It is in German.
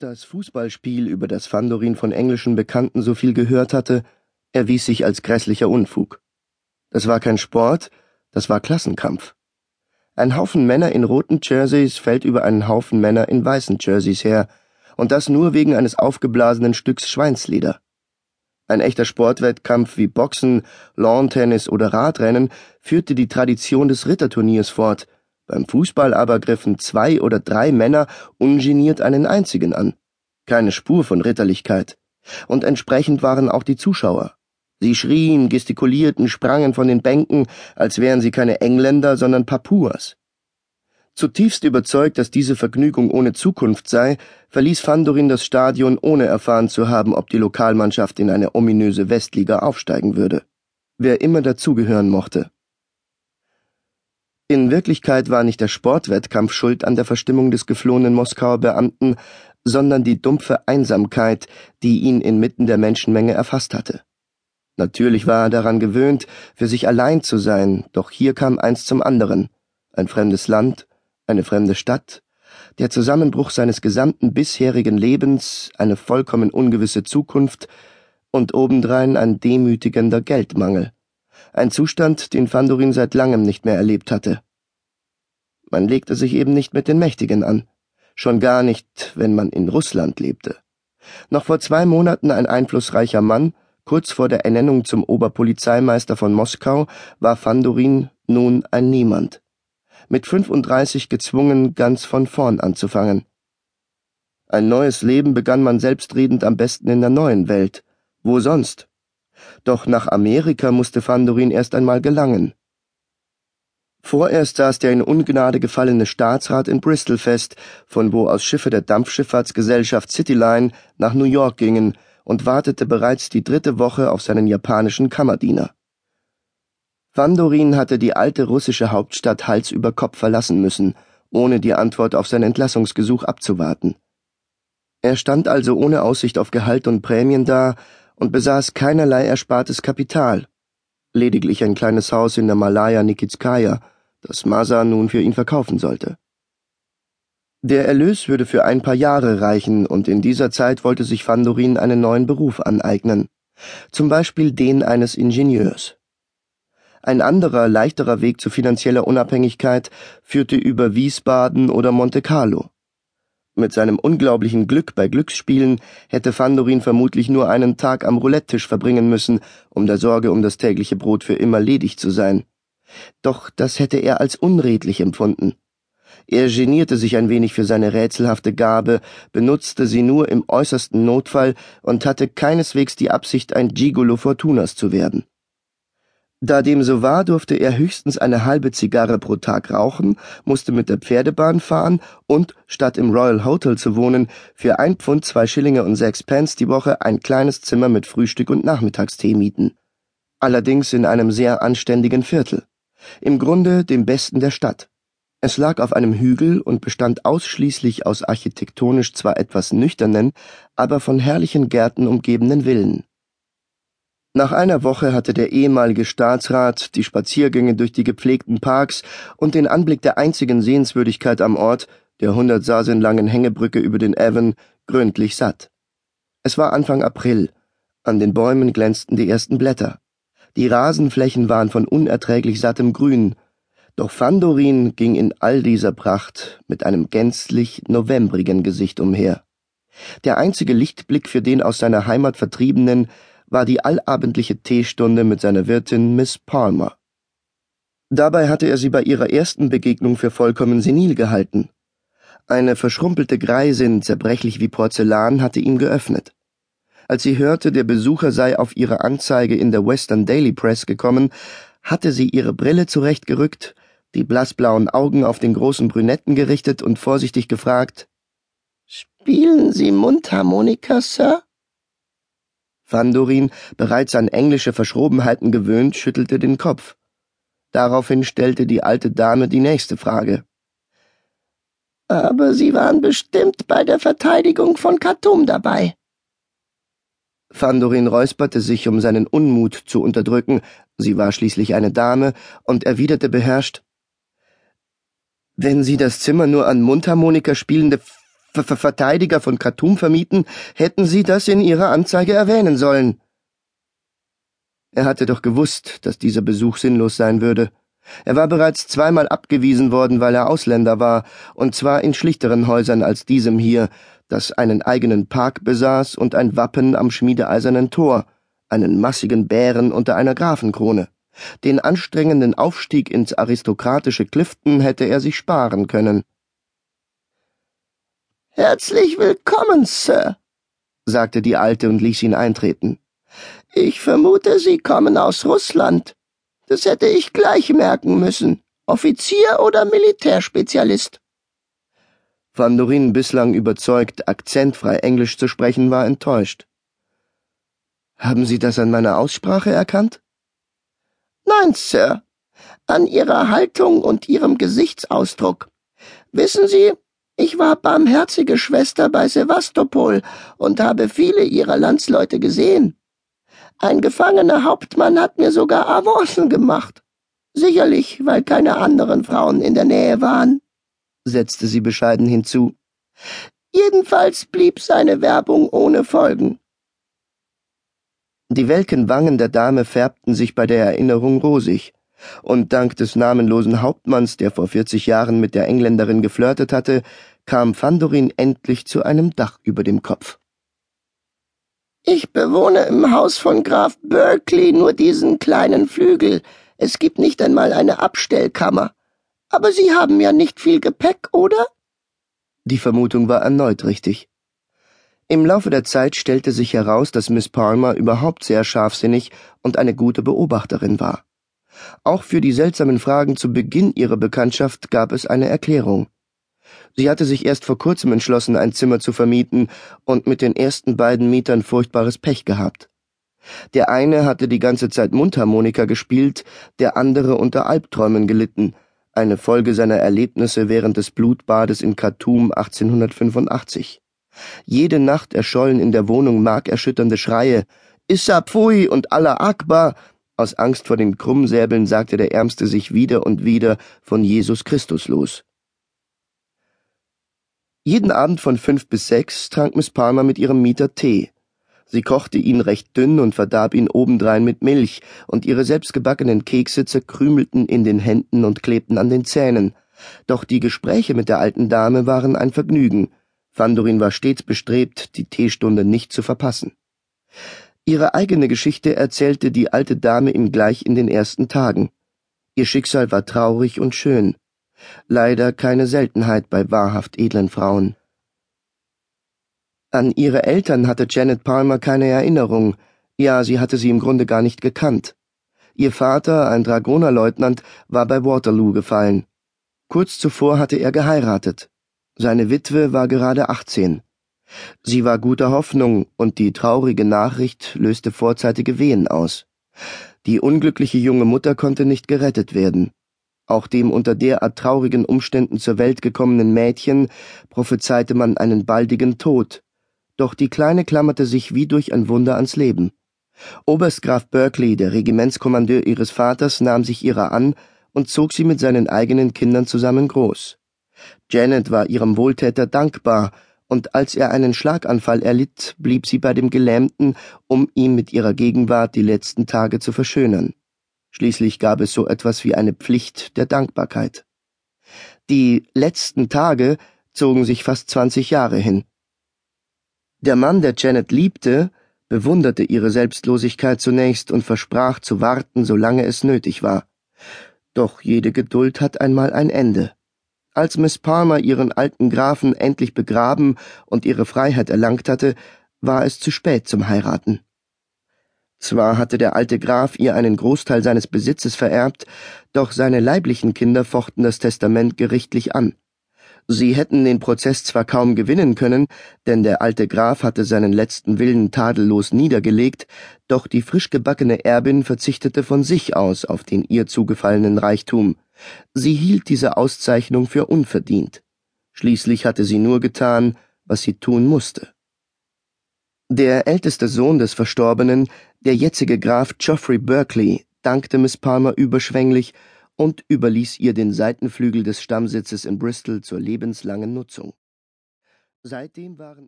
Das Fußballspiel, über das Fandorin von englischen Bekannten so viel gehört hatte, erwies sich als grässlicher Unfug. Das war kein Sport, das war Klassenkampf. Ein Haufen Männer in roten Jerseys fällt über einen Haufen Männer in weißen Jerseys her, und das nur wegen eines aufgeblasenen Stücks Schweinsleder. Ein echter Sportwettkampf wie Boxen, Lawn-Tennis oder Radrennen führte die Tradition des Ritterturniers fort, beim Fußball aber griffen zwei oder drei Männer ungeniert einen einzigen an. Keine Spur von Ritterlichkeit. Und entsprechend waren auch die Zuschauer. Sie schrien, gestikulierten, sprangen von den Bänken, als wären sie keine Engländer, sondern Papuas. Zutiefst überzeugt, dass diese Vergnügung ohne Zukunft sei, verließ Fandorin das Stadion, ohne erfahren zu haben, ob die Lokalmannschaft in eine ominöse Westliga aufsteigen würde. Wer immer dazugehören mochte. In Wirklichkeit war nicht der Sportwettkampf schuld an der Verstimmung des geflohenen Moskauer Beamten, sondern die dumpfe Einsamkeit, die ihn inmitten der Menschenmenge erfasst hatte. Natürlich war er daran gewöhnt, für sich allein zu sein, doch hier kam eins zum anderen. Ein fremdes Land, eine fremde Stadt, der Zusammenbruch seines gesamten bisherigen Lebens, eine vollkommen ungewisse Zukunft und obendrein ein demütigender Geldmangel ein Zustand, den Fandorin seit langem nicht mehr erlebt hatte. Man legte sich eben nicht mit den Mächtigen an, schon gar nicht, wenn man in Russland lebte. Noch vor zwei Monaten ein einflussreicher Mann, kurz vor der Ernennung zum Oberpolizeimeister von Moskau, war Fandorin nun ein Niemand. Mit 35 gezwungen, ganz von vorn anzufangen. Ein neues Leben begann man selbstredend am besten in der neuen Welt. Wo sonst? Doch nach Amerika musste Fandorin erst einmal gelangen. Vorerst saß der in Ungnade gefallene Staatsrat in Bristol fest, von wo aus Schiffe der Dampfschifffahrtsgesellschaft Cityline nach New York gingen und wartete bereits die dritte Woche auf seinen japanischen Kammerdiener. Fandorin hatte die alte russische Hauptstadt Hals über Kopf verlassen müssen, ohne die Antwort auf sein Entlassungsgesuch abzuwarten. Er stand also ohne Aussicht auf Gehalt und Prämien da und besaß keinerlei erspartes Kapital, lediglich ein kleines Haus in der Malaya Nikitskaya, das Masa nun für ihn verkaufen sollte. Der Erlös würde für ein paar Jahre reichen, und in dieser Zeit wollte sich Fandorin einen neuen Beruf aneignen, zum Beispiel den eines Ingenieurs. Ein anderer, leichterer Weg zu finanzieller Unabhängigkeit führte über Wiesbaden oder Monte Carlo. Mit seinem unglaublichen Glück bei Glücksspielen hätte Fandorin vermutlich nur einen Tag am Roulette-Tisch verbringen müssen, um der Sorge um das tägliche Brot für immer ledig zu sein. Doch das hätte er als unredlich empfunden. Er genierte sich ein wenig für seine rätselhafte Gabe, benutzte sie nur im äußersten Notfall und hatte keineswegs die Absicht, ein Gigolo Fortunas zu werden. Da dem so war, durfte er höchstens eine halbe Zigarre pro Tag rauchen, musste mit der Pferdebahn fahren und, statt im Royal Hotel zu wohnen, für ein Pfund zwei Schillinge und sechs Pence die Woche ein kleines Zimmer mit Frühstück und Nachmittagstee mieten. Allerdings in einem sehr anständigen Viertel. Im Grunde dem besten der Stadt. Es lag auf einem Hügel und bestand ausschließlich aus architektonisch zwar etwas nüchternen, aber von herrlichen Gärten umgebenen Villen. Nach einer Woche hatte der ehemalige Staatsrat die Spaziergänge durch die gepflegten Parks und den Anblick der einzigen Sehenswürdigkeit am Ort, der hundert Sasen langen Hängebrücke über den Avon, gründlich satt. Es war Anfang April. An den Bäumen glänzten die ersten Blätter. Die Rasenflächen waren von unerträglich sattem Grün. Doch Fandorin ging in all dieser Pracht mit einem gänzlich novembrigen Gesicht umher. Der einzige Lichtblick für den aus seiner Heimat Vertriebenen war die allabendliche Teestunde mit seiner Wirtin Miss Palmer. Dabei hatte er sie bei ihrer ersten Begegnung für vollkommen senil gehalten. Eine verschrumpelte Greisin, zerbrechlich wie Porzellan, hatte ihm geöffnet. Als sie hörte, der Besucher sei auf ihre Anzeige in der Western Daily Press gekommen, hatte sie ihre Brille zurechtgerückt, die blassblauen Augen auf den großen Brünetten gerichtet und vorsichtig gefragt Spielen Sie Mundharmonika, Sir? Fandorin, bereits an englische Verschrobenheiten gewöhnt, schüttelte den Kopf. Daraufhin stellte die alte Dame die nächste Frage. Aber Sie waren bestimmt bei der Verteidigung von Khartoum dabei. Fandorin räusperte sich, um seinen Unmut zu unterdrücken, sie war schließlich eine Dame, und erwiderte beherrscht Wenn Sie das Zimmer nur an Mundharmonika spielende Verteidiger von Khartoum vermieten, hätten Sie das in Ihrer Anzeige erwähnen sollen. Er hatte doch gewusst, dass dieser Besuch sinnlos sein würde. Er war bereits zweimal abgewiesen worden, weil er Ausländer war, und zwar in schlichteren Häusern als diesem hier, das einen eigenen Park besaß und ein Wappen am schmiedeeisernen Tor, einen massigen Bären unter einer Grafenkrone. Den anstrengenden Aufstieg ins aristokratische Clifton hätte er sich sparen können. Herzlich willkommen, Sir, sagte die Alte und ließ ihn eintreten. Ich vermute, Sie kommen aus Russland. Das hätte ich gleich merken müssen. Offizier oder Militärspezialist? Van Dorin, bislang überzeugt, akzentfrei Englisch zu sprechen, war enttäuscht. Haben Sie das an meiner Aussprache erkannt? Nein, Sir. An Ihrer Haltung und Ihrem Gesichtsausdruck. Wissen Sie, ich war barmherzige Schwester bei Sevastopol und habe viele Ihrer Landsleute gesehen. Ein gefangener Hauptmann hat mir sogar Avancen gemacht. Sicherlich, weil keine anderen Frauen in der Nähe waren, setzte sie bescheiden hinzu. Jedenfalls blieb seine Werbung ohne Folgen. Die welken Wangen der Dame färbten sich bei der Erinnerung rosig, und dank des namenlosen Hauptmanns, der vor vierzig Jahren mit der Engländerin geflirtet hatte, kam Fandorin endlich zu einem Dach über dem Kopf. Ich bewohne im Haus von Graf Berkeley nur diesen kleinen Flügel. Es gibt nicht einmal eine Abstellkammer. Aber Sie haben ja nicht viel Gepäck, oder? Die Vermutung war erneut richtig. Im Laufe der Zeit stellte sich heraus, dass Miss Palmer überhaupt sehr scharfsinnig und eine gute Beobachterin war. Auch für die seltsamen Fragen zu Beginn ihrer Bekanntschaft gab es eine Erklärung. Sie hatte sich erst vor kurzem entschlossen, ein Zimmer zu vermieten und mit den ersten beiden Mietern furchtbares Pech gehabt. Der eine hatte die ganze Zeit Mundharmonika gespielt, der andere unter Albträumen gelitten, eine Folge seiner Erlebnisse während des Blutbades in Khartoum 1885. Jede Nacht erschollen in der Wohnung markerschütternde Schreie Issa Pfui und Allah Akbar. Aus Angst vor den Krummsäbeln sagte der Ärmste sich wieder und wieder von Jesus Christus los. Jeden Abend von fünf bis sechs trank Miss Palmer mit ihrem Mieter Tee. Sie kochte ihn recht dünn und verdarb ihn obendrein mit Milch, und ihre selbstgebackenen Kekse zerkrümelten in den Händen und klebten an den Zähnen. Doch die Gespräche mit der alten Dame waren ein Vergnügen. Fandorin war stets bestrebt, die Teestunde nicht zu verpassen. Ihre eigene Geschichte erzählte die alte Dame ihm gleich in den ersten Tagen. Ihr Schicksal war traurig und schön leider keine Seltenheit bei wahrhaft edlen Frauen. An ihre Eltern hatte Janet Palmer keine Erinnerung, ja, sie hatte sie im Grunde gar nicht gekannt. Ihr Vater, ein Dragonerleutnant, war bei Waterloo gefallen. Kurz zuvor hatte er geheiratet. Seine Witwe war gerade achtzehn. Sie war guter Hoffnung, und die traurige Nachricht löste vorzeitige Wehen aus. Die unglückliche junge Mutter konnte nicht gerettet werden. Auch dem unter derart traurigen Umständen zur Welt gekommenen Mädchen prophezeite man einen baldigen Tod, doch die Kleine klammerte sich wie durch ein Wunder ans Leben. Oberst Graf Berkeley, der Regimentskommandeur ihres Vaters, nahm sich ihrer an und zog sie mit seinen eigenen Kindern zusammen groß. Janet war ihrem Wohltäter dankbar, und als er einen Schlaganfall erlitt, blieb sie bei dem Gelähmten, um ihm mit ihrer Gegenwart die letzten Tage zu verschönern. Schließlich gab es so etwas wie eine Pflicht der Dankbarkeit. Die letzten Tage zogen sich fast zwanzig Jahre hin. Der Mann, der Janet liebte, bewunderte ihre Selbstlosigkeit zunächst und versprach zu warten, solange es nötig war. Doch jede Geduld hat einmal ein Ende. Als Miss Palmer ihren alten Grafen endlich begraben und ihre Freiheit erlangt hatte, war es zu spät zum Heiraten. Zwar hatte der alte Graf ihr einen Großteil seines Besitzes vererbt, doch seine leiblichen Kinder fochten das Testament gerichtlich an. Sie hätten den Prozess zwar kaum gewinnen können, denn der alte Graf hatte seinen letzten Willen tadellos niedergelegt, doch die frischgebackene Erbin verzichtete von sich aus auf den ihr zugefallenen Reichtum. Sie hielt diese Auszeichnung für unverdient. Schließlich hatte sie nur getan, was sie tun musste. Der älteste Sohn des Verstorbenen, der jetzige Graf Geoffrey Berkeley, dankte Miss Palmer überschwänglich und überließ ihr den Seitenflügel des Stammsitzes in Bristol zur lebenslangen Nutzung. Seitdem waren